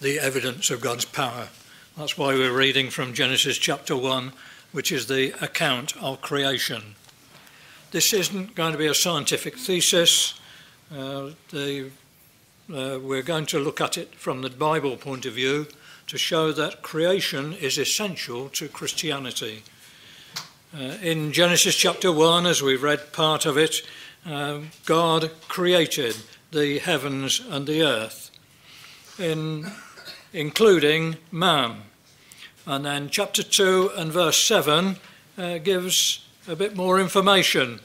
the evidence of God's power. That's why we're reading from Genesis chapter 1, which is the account of creation. This isn't going to be a scientific thesis. Uh, the, uh, we're going to look at it from the Bible point of view to show that creation is essential to Christianity. Uh, in Genesis chapter 1, as we've read part of it, uh, God created the heavens and the earth, in, including man. And then chapter 2 and verse 7 uh, gives a bit more information.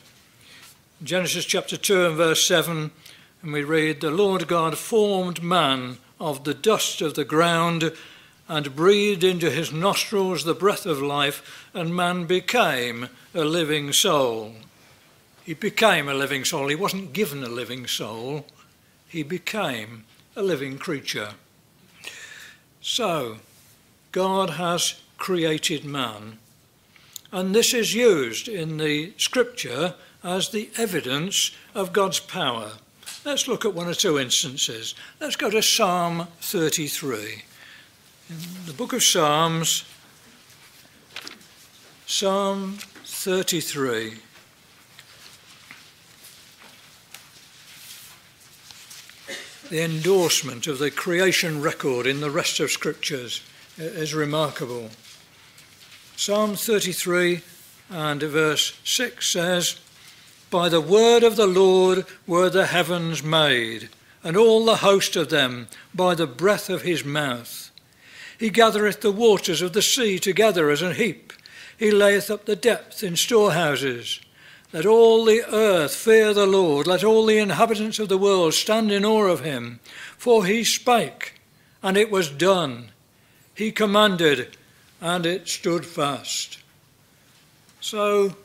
Genesis chapter 2 and verse 7, and we read, The Lord God formed man of the dust of the ground and breathed into his nostrils the breath of life, and man became a living soul. He became a living soul. He wasn't given a living soul, he became a living creature. So, God has created man. And this is used in the scripture as the evidence of God's power. Let's look at one or two instances. Let's go to Psalm 33. In the book of Psalms, Psalm 33. The endorsement of the creation record in the rest of scriptures is remarkable. Psalm 33 and verse 6 says, By the word of the Lord were the heavens made, and all the host of them by the breath of his mouth. He gathereth the waters of the sea together as an heap. He layeth up the depth in storehouses. Let all the earth fear the Lord. Let all the inhabitants of the world stand in awe of him. For he spake, and it was done. He commanded, and it stood fast. So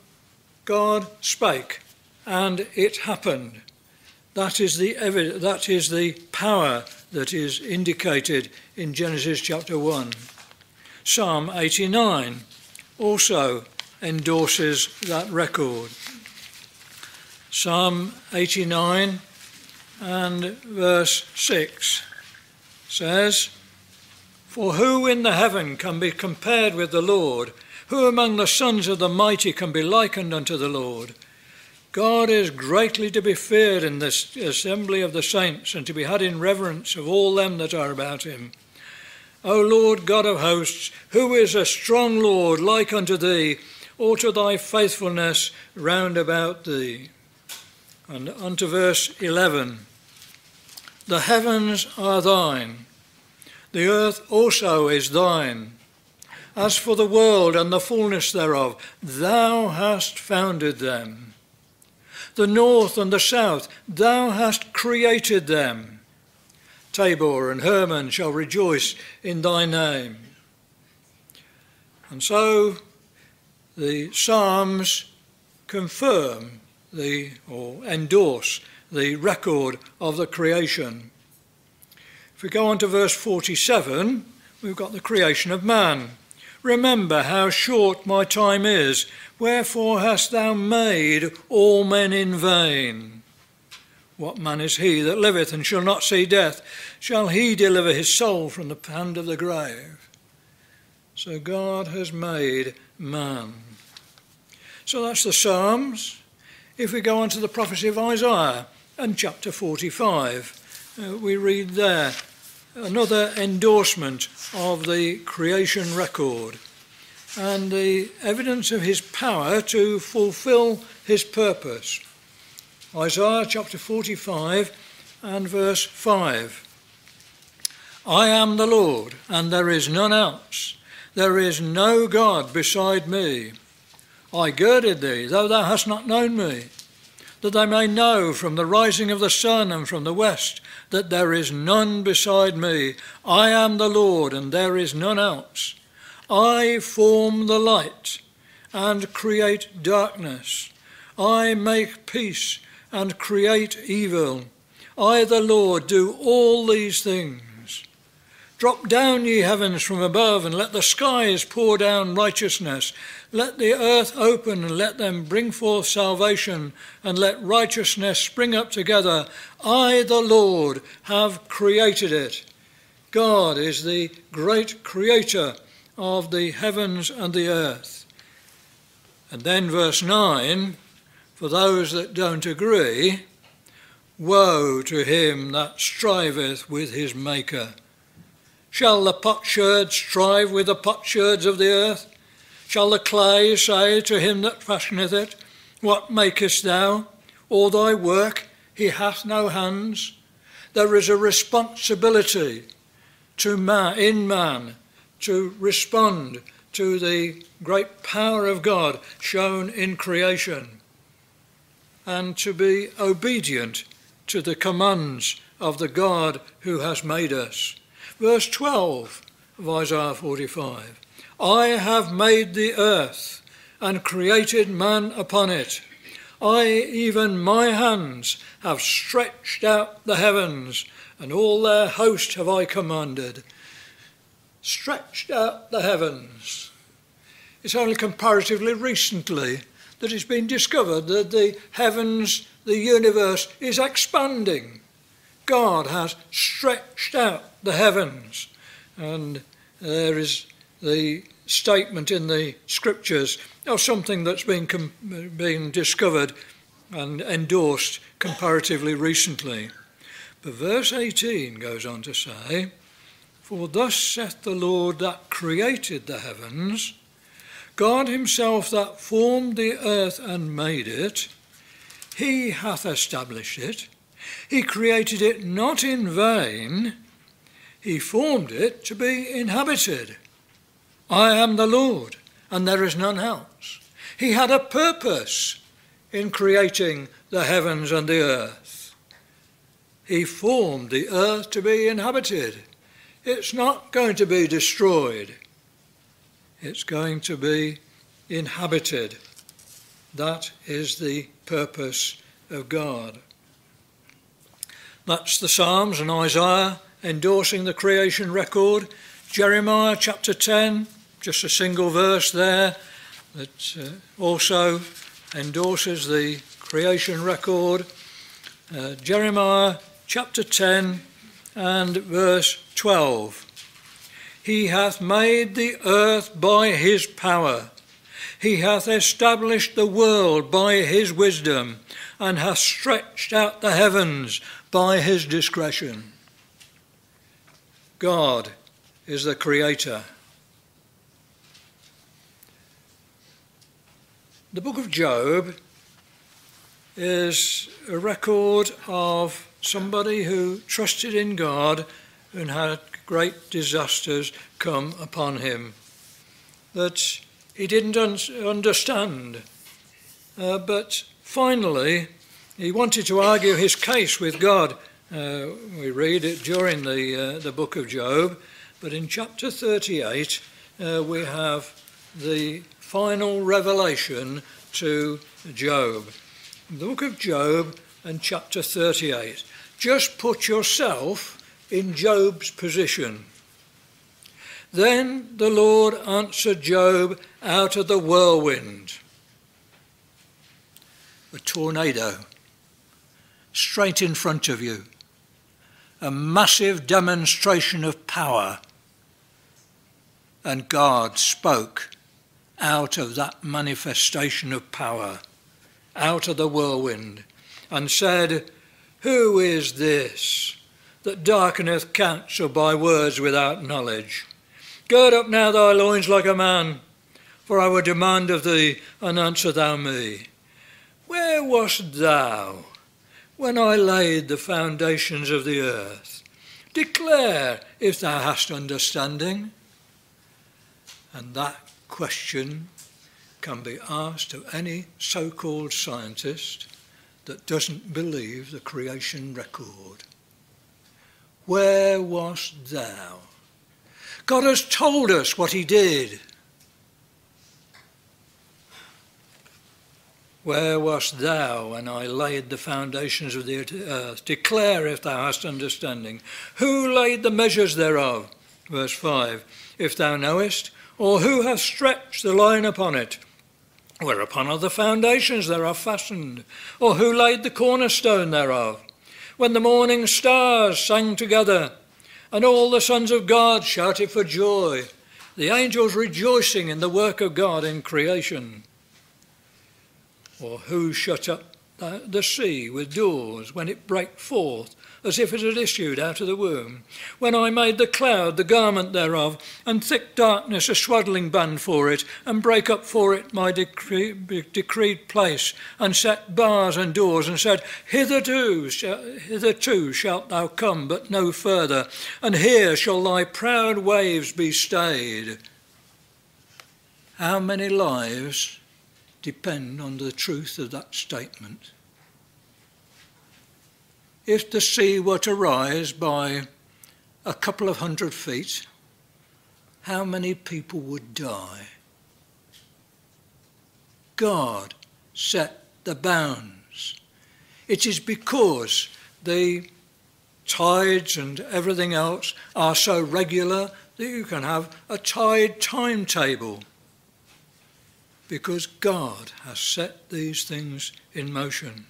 God spake, and it happened. That is the that is the power that is indicated in Genesis chapter 1. Psalm 89 also endorses that record. Psalm 89 and verse 6 says, For who in the heaven can be compared with the Lord? Who among the sons of the mighty can be likened unto the Lord? God is greatly to be feared in this assembly of the saints, and to be had in reverence of all them that are about him. O Lord God of hosts, who is a strong Lord like unto thee, or to thy faithfulness round about thee? And unto verse 11 The heavens are thine, the earth also is thine. As for the world and the fullness thereof, thou hast founded them. The north and the south, thou hast created them. Tabor and Hermon shall rejoice in thy name. And so the Psalms confirm the, or endorse the record of the creation. If we go on to verse 47, we've got the creation of man. Remember how short my time is. Wherefore hast thou made all men in vain? What man is he that liveth and shall not see death? Shall he deliver his soul from the hand of the grave? So God has made man. So that's the Psalms. If we go on to the prophecy of Isaiah and chapter 45, uh, we read there another endorsement of the creation record and the evidence of his power to fulfill his purpose. Isaiah chapter 45 and verse 5. I am the Lord, and there is none else. There is no God beside me. I girded thee, though thou hast not known me, that they may know from the rising of the sun and from the west that there is none beside me. I am the Lord, and there is none else. I form the light and create darkness. I make peace and create evil. I, the Lord, do all these things. Drop down, ye heavens, from above, and let the skies pour down righteousness. Let the earth open, and let them bring forth salvation, and let righteousness spring up together. I, the Lord, have created it. God is the great creator of the heavens and the earth. And then verse 9 for those that don't agree, woe to him that striveth with his Maker. Shall the potsherd strive with the potsherds of the earth? Shall the clay say to him that fashioneth it, What makest thou? All thy work, he hath no hands. There is a responsibility to man, in man to respond to the great power of God shown in creation and to be obedient to the commands of the God who has made us. Verse 12 of Isaiah 45 I have made the earth and created man upon it. I, even my hands, have stretched out the heavens, and all their host have I commanded. Stretched out the heavens. It's only comparatively recently that it's been discovered that the heavens, the universe, is expanding. God has stretched out the heavens, and there is the statement in the scriptures of something that's been, been discovered and endorsed comparatively recently. But verse 18 goes on to say, For thus saith the Lord that created the heavens, God himself that formed the earth and made it, he hath established it. He created it not in vain, he formed it to be inhabited. I am the Lord, and there is none else. He had a purpose in creating the heavens and the earth. He formed the earth to be inhabited. It's not going to be destroyed, it's going to be inhabited. That is the purpose of God. That's the Psalms and Isaiah endorsing the creation record. Jeremiah chapter 10, just a single verse there that uh, also endorses the creation record. Uh, Jeremiah chapter 10 and verse 12. He hath made the earth by his power. He hath established the world by his wisdom, and hath stretched out the heavens by his discretion. God is the creator. The book of Job is a record of somebody who trusted in God and had great disasters come upon him that he didn't un- understand. Uh, but finally, he wanted to argue his case with God. Uh, we read it during the, uh, the book of Job, but in chapter 38, uh, we have the final revelation to Job. The book of Job and chapter 38. Just put yourself in Job's position. Then the Lord answered Job out of the whirlwind, a tornado, straight in front of you, a massive demonstration of power. And God spoke out of that manifestation of power, out of the whirlwind, and said, Who is this that darkeneth counsel by words without knowledge? Gird up now thy loins like a man, for I will demand of thee, and answer thou me. Where wast thou when I laid the foundations of the earth? Declare if thou hast understanding. And that question can be asked of any so called scientist that doesn't believe the creation record. Where wast thou? God has told us what he did. Where wast thou when I laid the foundations of the earth? Uh, declare if thou hast understanding. Who laid the measures thereof? Verse 5 If thou knowest, or who hath stretched the line upon it? Whereupon are the foundations thereof fastened? Or who laid the cornerstone thereof? When the morning stars sang together, And all the sons of God shouted for joy, the angels rejoicing in the work of God in creation. Or who shut up the sea with doors when it brake forth as if it had issued out of the womb. When I made the cloud the garment thereof, and thick darkness a swaddling band for it, and break up for it my decree, decreed place, and set bars and doors, and said, Hitherto, hitherto shalt thou come, but no further, and here shall thy proud waves be stayed. How many lives depend on the truth of that statement? if the sea were to rise by a couple of hundred feet, how many people would die? God set the bounds. It is because the tides and everything else are so regular that you can have a tide timetable because God has set these things in motion.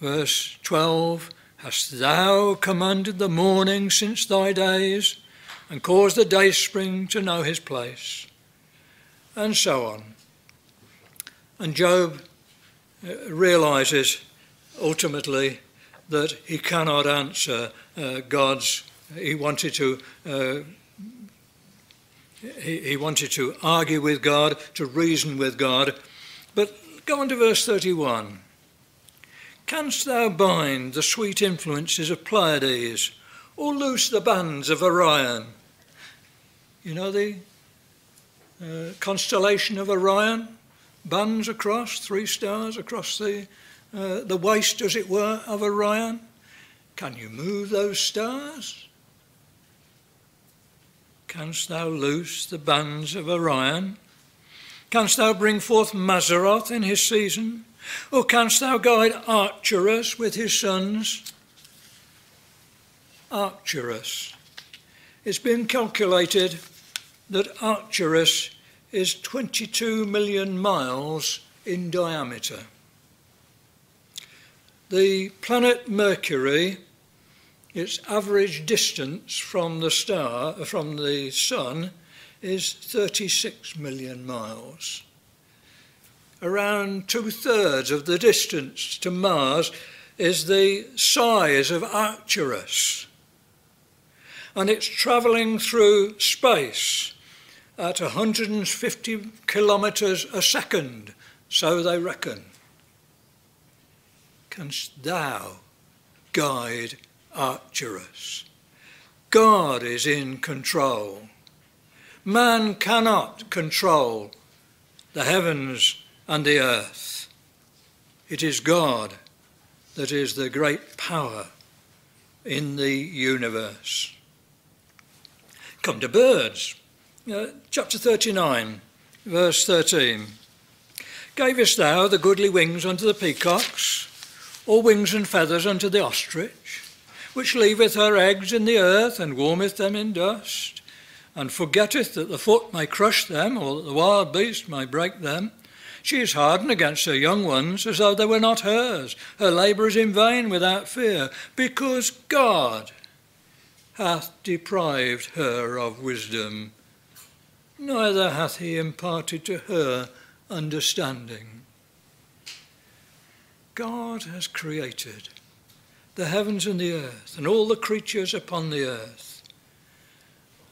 Verse 12 Hast thou commanded the morning since thy days, and caused the day spring to know his place? And so on. And Job uh, realizes ultimately that he cannot answer uh, God's. He wanted to. Uh, he, he wanted to argue with God, to reason with God. But go on to verse 31. Canst thou bind the sweet influences of Pleiades, or loose the bands of Orion? You know the uh, constellation of Orion? Bands across, three stars across the, uh, the waist, as it were, of Orion. Can you move those stars? Canst thou loose the bands of Orion? Canst thou bring forth Mazzaroth in his season? Or canst thou guide Arcturus with his sons? Arcturus. It's been calculated that Arcturus is 22 million miles in diameter. The planet Mercury, its average distance from the star, uh, from the sun, is 36 million miles around two thirds of the distance to Mars is the size of Arcturus. And it's travelling through space at 150 kilometres a second, so they reckon. Canst thou guide Arcturus? God is in control. Man cannot control the heavens and the earth. It is God that is the great power in the universe. Come to birds. Uh, chapter 39, verse 13. Gavest thou the goodly wings unto the peacocks, or wings and feathers unto the ostrich, which leaveth her eggs in the earth and warmeth them in dust, and forgetteth that the foot may crush them, or that the wild beast may break them? She is hardened against her young ones as though they were not hers. Her labour is in vain without fear, because God hath deprived her of wisdom, neither hath he imparted to her understanding. God has created the heavens and the earth and all the creatures upon the earth,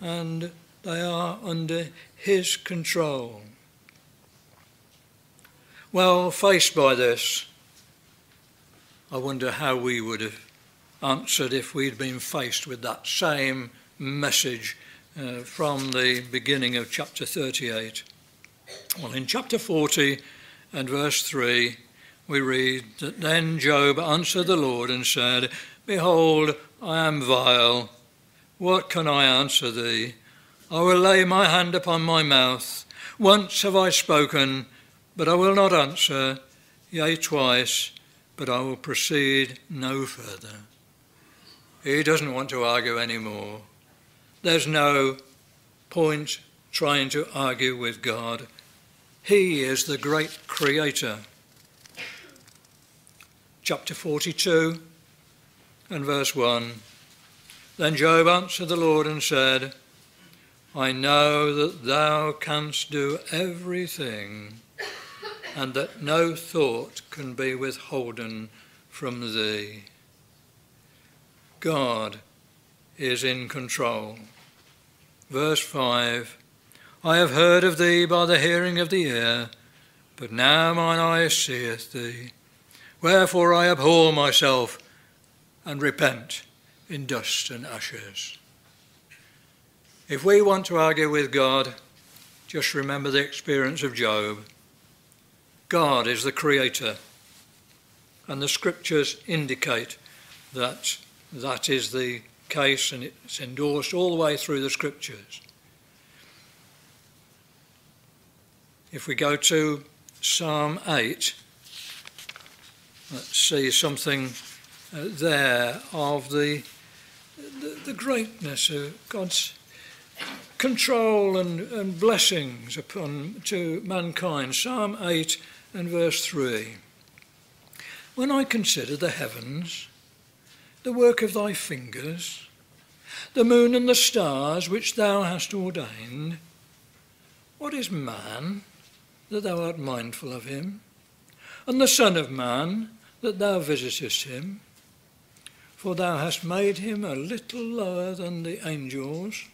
and they are under his control. Well, faced by this, I wonder how we would have answered if we'd been faced with that same message uh, from the beginning of chapter 38. Well, in chapter 40 and verse 3, we read that then Job answered the Lord and said, Behold, I am vile. What can I answer thee? I will lay my hand upon my mouth. Once have I spoken but I will not answer, yea, twice, but I will proceed no further. He doesn't want to argue anymore. There's no point trying to argue with God. He is the great creator. Chapter 42 and verse 1 Then Job answered the Lord and said, I know that thou canst do everything, and that no thought can be withholden from thee. God is in control. Verse 5 I have heard of thee by the hearing of the ear, but now mine eye seeth thee. Wherefore I abhor myself and repent in dust and ashes. If we want to argue with God, just remember the experience of Job. God is the creator, and the scriptures indicate that that is the case, and it's endorsed all the way through the scriptures. If we go to Psalm 8, let's see something uh, there of the, the, the greatness of God's control and, and blessings upon to mankind. Psalm 8 and verse 3. When I consider the heavens, the work of thy fingers, the moon and the stars which thou hast ordained, what is man that thou art mindful of him, and the Son of Man that thou visitest him? For thou hast made him a little lower than the angels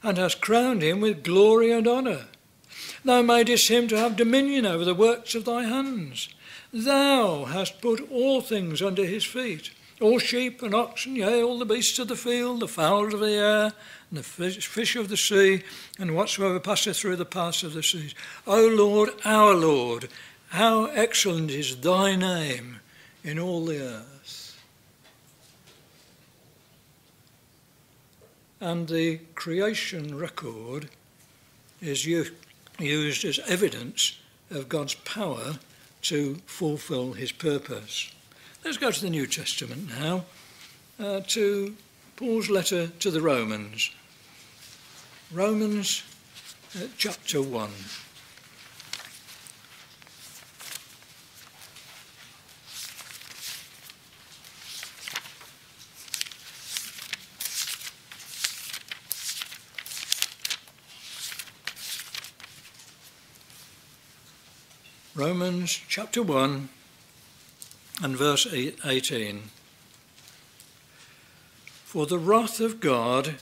and hast crowned him with glory and honour. Thou madest him to have dominion over the works of thy hands. Thou hast put all things under his feet, all sheep and oxen, yea, all the beasts of the field, the fowls of the air, and the fish of the sea, and whatsoever passeth through the paths of the seas. O Lord, our Lord, how excellent is thy name in all the earth. and the creation record is used as evidence of God's power to fulfill his purpose. Let's go to the New Testament now, uh, to Paul's letter to the Romans. Romans uh, chapter 1. Romans chapter 1 and verse 18. For the wrath of God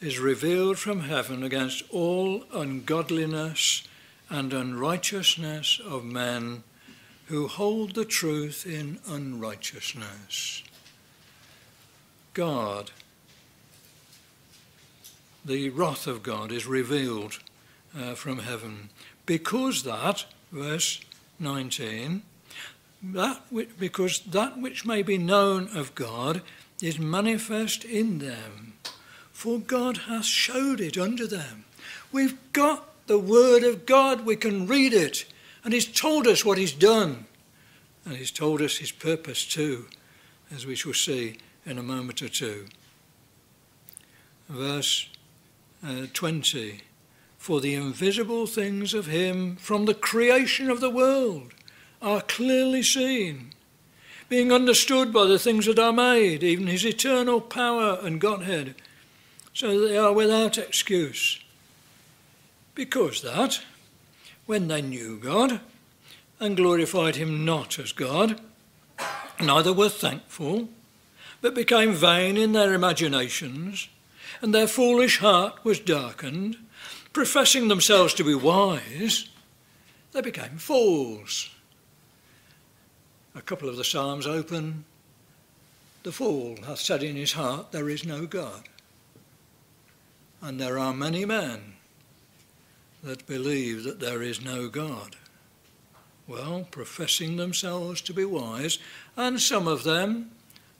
is revealed from heaven against all ungodliness and unrighteousness of men who hold the truth in unrighteousness. God, the wrath of God is revealed uh, from heaven because that, verse 19, that which, because that which may be known of God is manifest in them, for God hath showed it unto them. We've got the word of God, we can read it, and He's told us what He's done, and He's told us His purpose too, as we shall see in a moment or two. Verse uh, 20 for the invisible things of him from the creation of the world are clearly seen, being understood by the things that are made, even his eternal power and Godhead, so that they are without excuse. Because that, when they knew God and glorified him not as God, neither were thankful, but became vain in their imaginations, and their foolish heart was darkened professing themselves to be wise, they became fools. A couple of the Psalms open The fool hath said in his heart, There is no God. And there are many men that believe that there is no God. Well, professing themselves to be wise, and some of them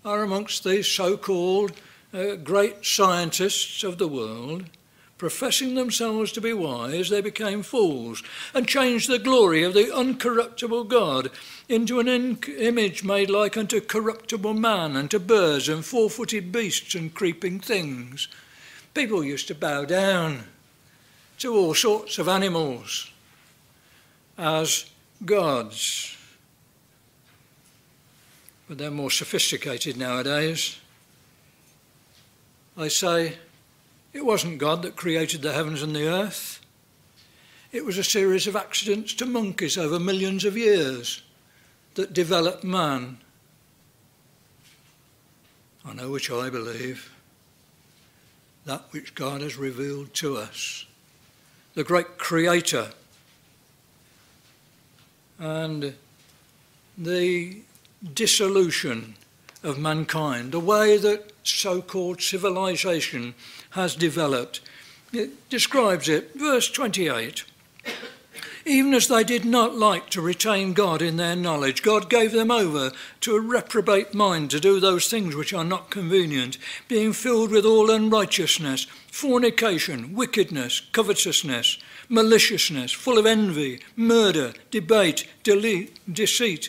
are amongst the so called uh, great scientists of the world professing themselves to be wise, they became fools and changed the glory of the uncorruptible God into an image made like unto corruptible man and to birds and four footed beasts and creeping things. People used to bow down to all sorts of animals as gods. But they're more sophisticated nowadays I say, it wasn't God that created the heavens and the earth. It was a series of accidents to monkeys over millions of years that developed man. I know which I believe that which God has revealed to us, the great Creator. And the dissolution of mankind, the way that so called civilization has developed. It describes it, verse 28 even as they did not like to retain God in their knowledge. God gave them over to a reprobate mind to do those things which are not convenient, being filled with all unrighteousness, fornication, wickedness, covetousness, maliciousness, full of envy, murder, debate, delete, deceit,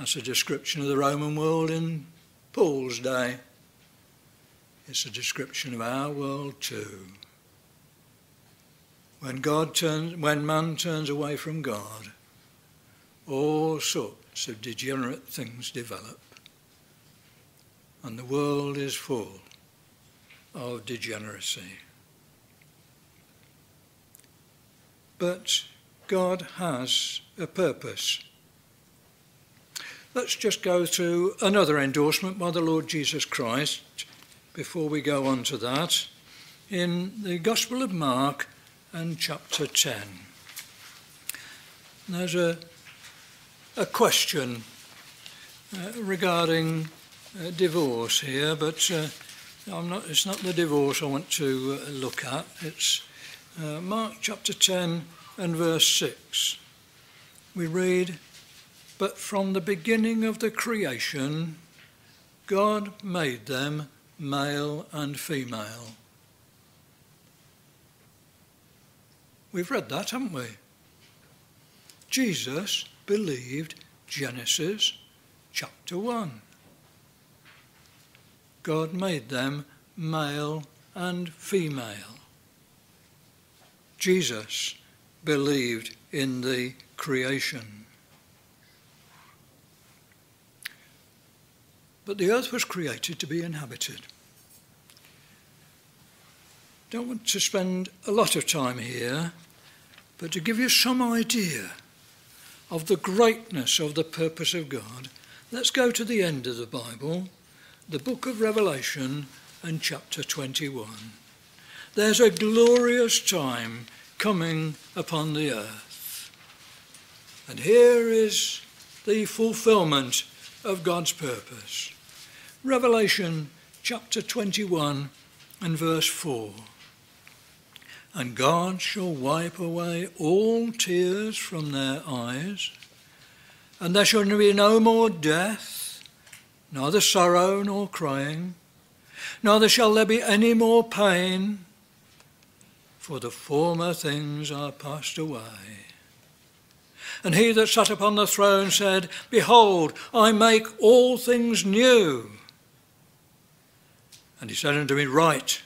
That's a description of the Roman world in Paul's day. It's a description of our world too. When God turns, when man turns away from God, all sorts of degenerate things develop. And the world is full of degeneracy. But God has a purpose. Let's just go through another endorsement by the Lord Jesus Christ before we go on to that in the Gospel of Mark and chapter 10. There's a a question uh, regarding uh, divorce here, but uh, not, it's not the divorce I want to uh, look at. It's uh, Mark chapter 10 and verse 6. We read, But from the beginning of the creation, God made them male and female. We've read that, haven't we? Jesus believed Genesis chapter 1. God made them male and female. Jesus believed in the creation. But the earth was created to be inhabited. Don't want to spend a lot of time here, but to give you some idea of the greatness of the purpose of God, let's go to the end of the Bible, the book of Revelation and chapter 21. There's a glorious time coming upon the earth. And here is the fulfillment of God's purpose. Revelation chapter 21 and verse 4 and God shall wipe away all tears from their eyes, and there shall be no more death, neither sorrow nor crying, neither shall there be any more pain, for the former things are passed away. And he that sat upon the throne said, Behold, I make all things new. And he said unto me, Write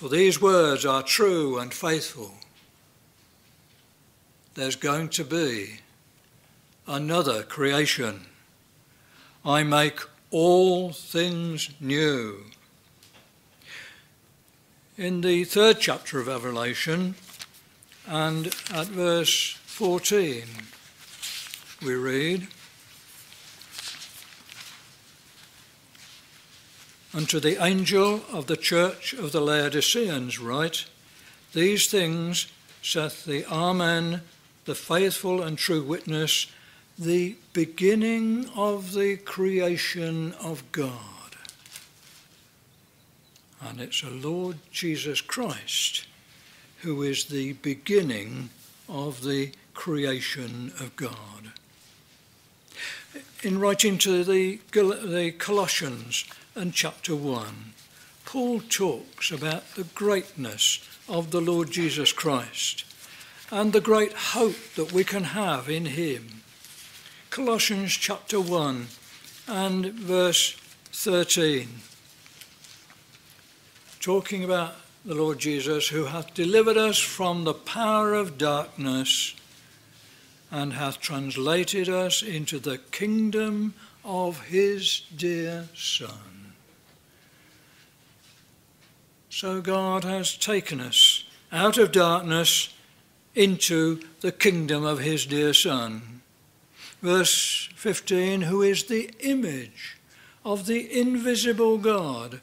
for these words are true and faithful. There's going to be another creation. I make all things new. In the third chapter of Revelation and at verse 14, we read, Unto the angel of the church of the Laodiceans write, These things saith the Amen, the faithful and true witness, the beginning of the creation of God. And it's the Lord Jesus Christ who is the beginning of the creation of God. In writing to the, the Colossians, and chapter 1. Paul talks about the greatness of the Lord Jesus Christ and the great hope that we can have in him. Colossians chapter 1 and verse 13. Talking about the Lord Jesus, who hath delivered us from the power of darkness and hath translated us into the kingdom of his dear Son. So God has taken us out of darkness into the kingdom of his dear Son. Verse 15, who is the image of the invisible God,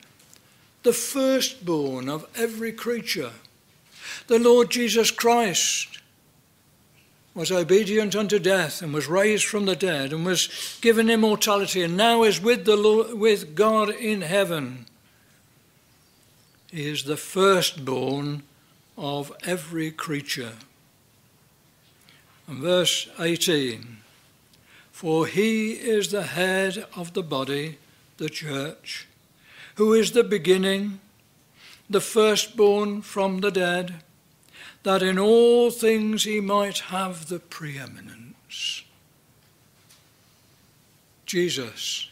the firstborn of every creature. The Lord Jesus Christ was obedient unto death and was raised from the dead and was given immortality and now is with the Lord, with God in heaven. He is the firstborn of every creature. And verse 18 For he is the head of the body, the church, who is the beginning, the firstborn from the dead, that in all things he might have the preeminence. Jesus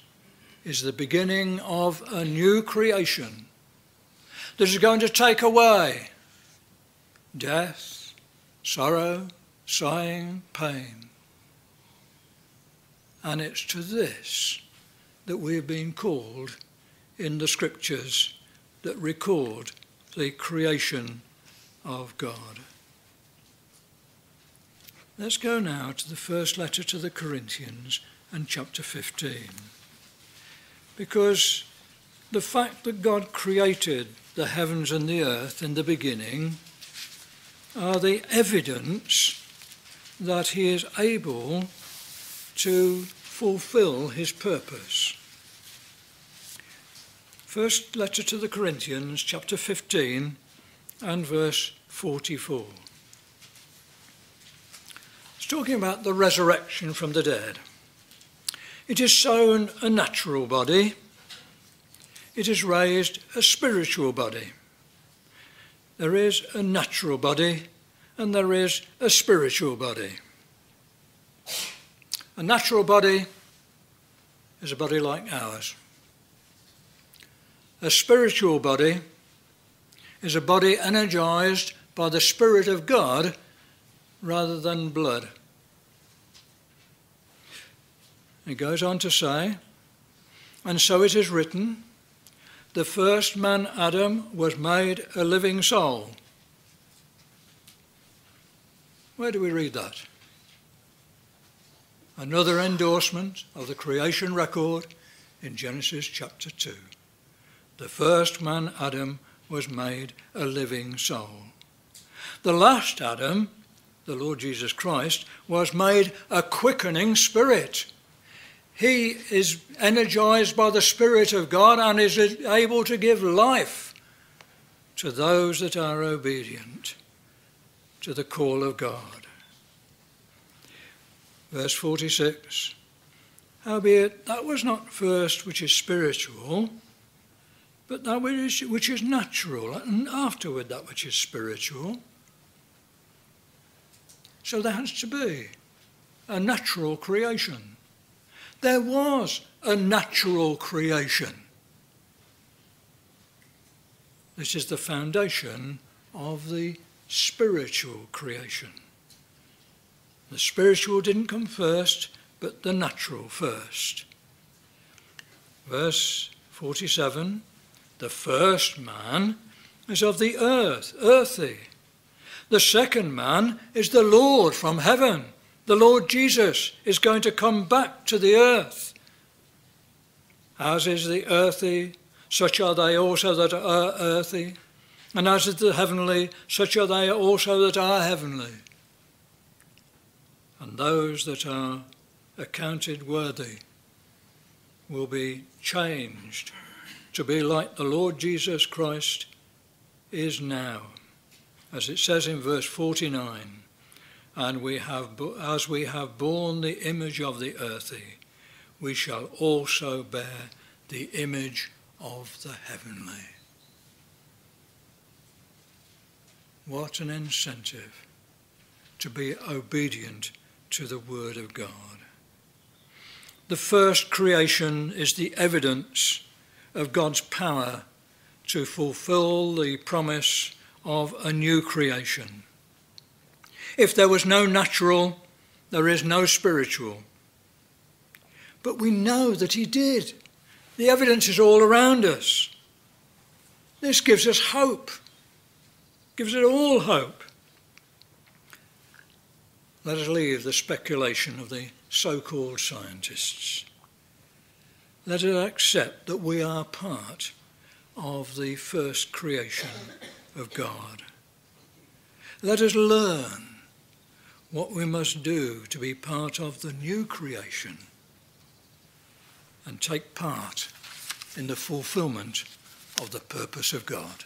is the beginning of a new creation that is going to take away death, sorrow, sighing, pain. And it's to this that we have been called in the scriptures that record the creation of God. Let's go now to the first letter to the Corinthians and chapter 15. Because the fact that God created the heavens and the earth in the beginning are the evidence that he is able to fulfill his purpose. First letter to the Corinthians, chapter 15 and verse 44. It's talking about the resurrection from the dead. It is sown a natural body, it is raised a spiritual body. There is a natural body and there is a spiritual body. A natural body is a body like ours. A spiritual body is a body energized by the Spirit of God rather than blood. He goes on to say, and so it is written, the first man, Adam, was made a living soul. Where do we read that? Another endorsement of the creation record in Genesis chapter 2. The first man, Adam, was made a living soul. The last Adam, the Lord Jesus Christ, was made a quickening spirit. He is energized by the Spirit of God and is able to give life to those that are obedient to the call of God. Verse 46 Howbeit, that was not first which is spiritual, but that which is, natural, and afterward that which is spiritual. So there has to be a natural creation. There was a natural creation. This is the foundation of the spiritual creation. The spiritual didn't come first, but the natural first. Verse 47 The first man is of the earth, earthy. The second man is the Lord from heaven. The Lord Jesus is going to come back to the earth. As is the earthy, such are they also that are earthy. And as is the heavenly, such are they also that are heavenly. And those that are accounted worthy will be changed to be like the Lord Jesus Christ is now as it says in verse 49, and we have, as we have borne the image of the earthy, we shall also bear the image of the heavenly. What an incentive to be obedient to the Word of God. The first creation is the evidence of God's power to fulfill the promise of a new creation. If there was no natural, there is no spiritual. But we know that He did. The evidence is all around us. This gives us hope, gives it all hope. Let us leave the speculation of the so called scientists. Let us accept that we are part of the first creation of God. Let us learn what we must do to be part of the new creation and take part in the fulfillment of the purpose of God.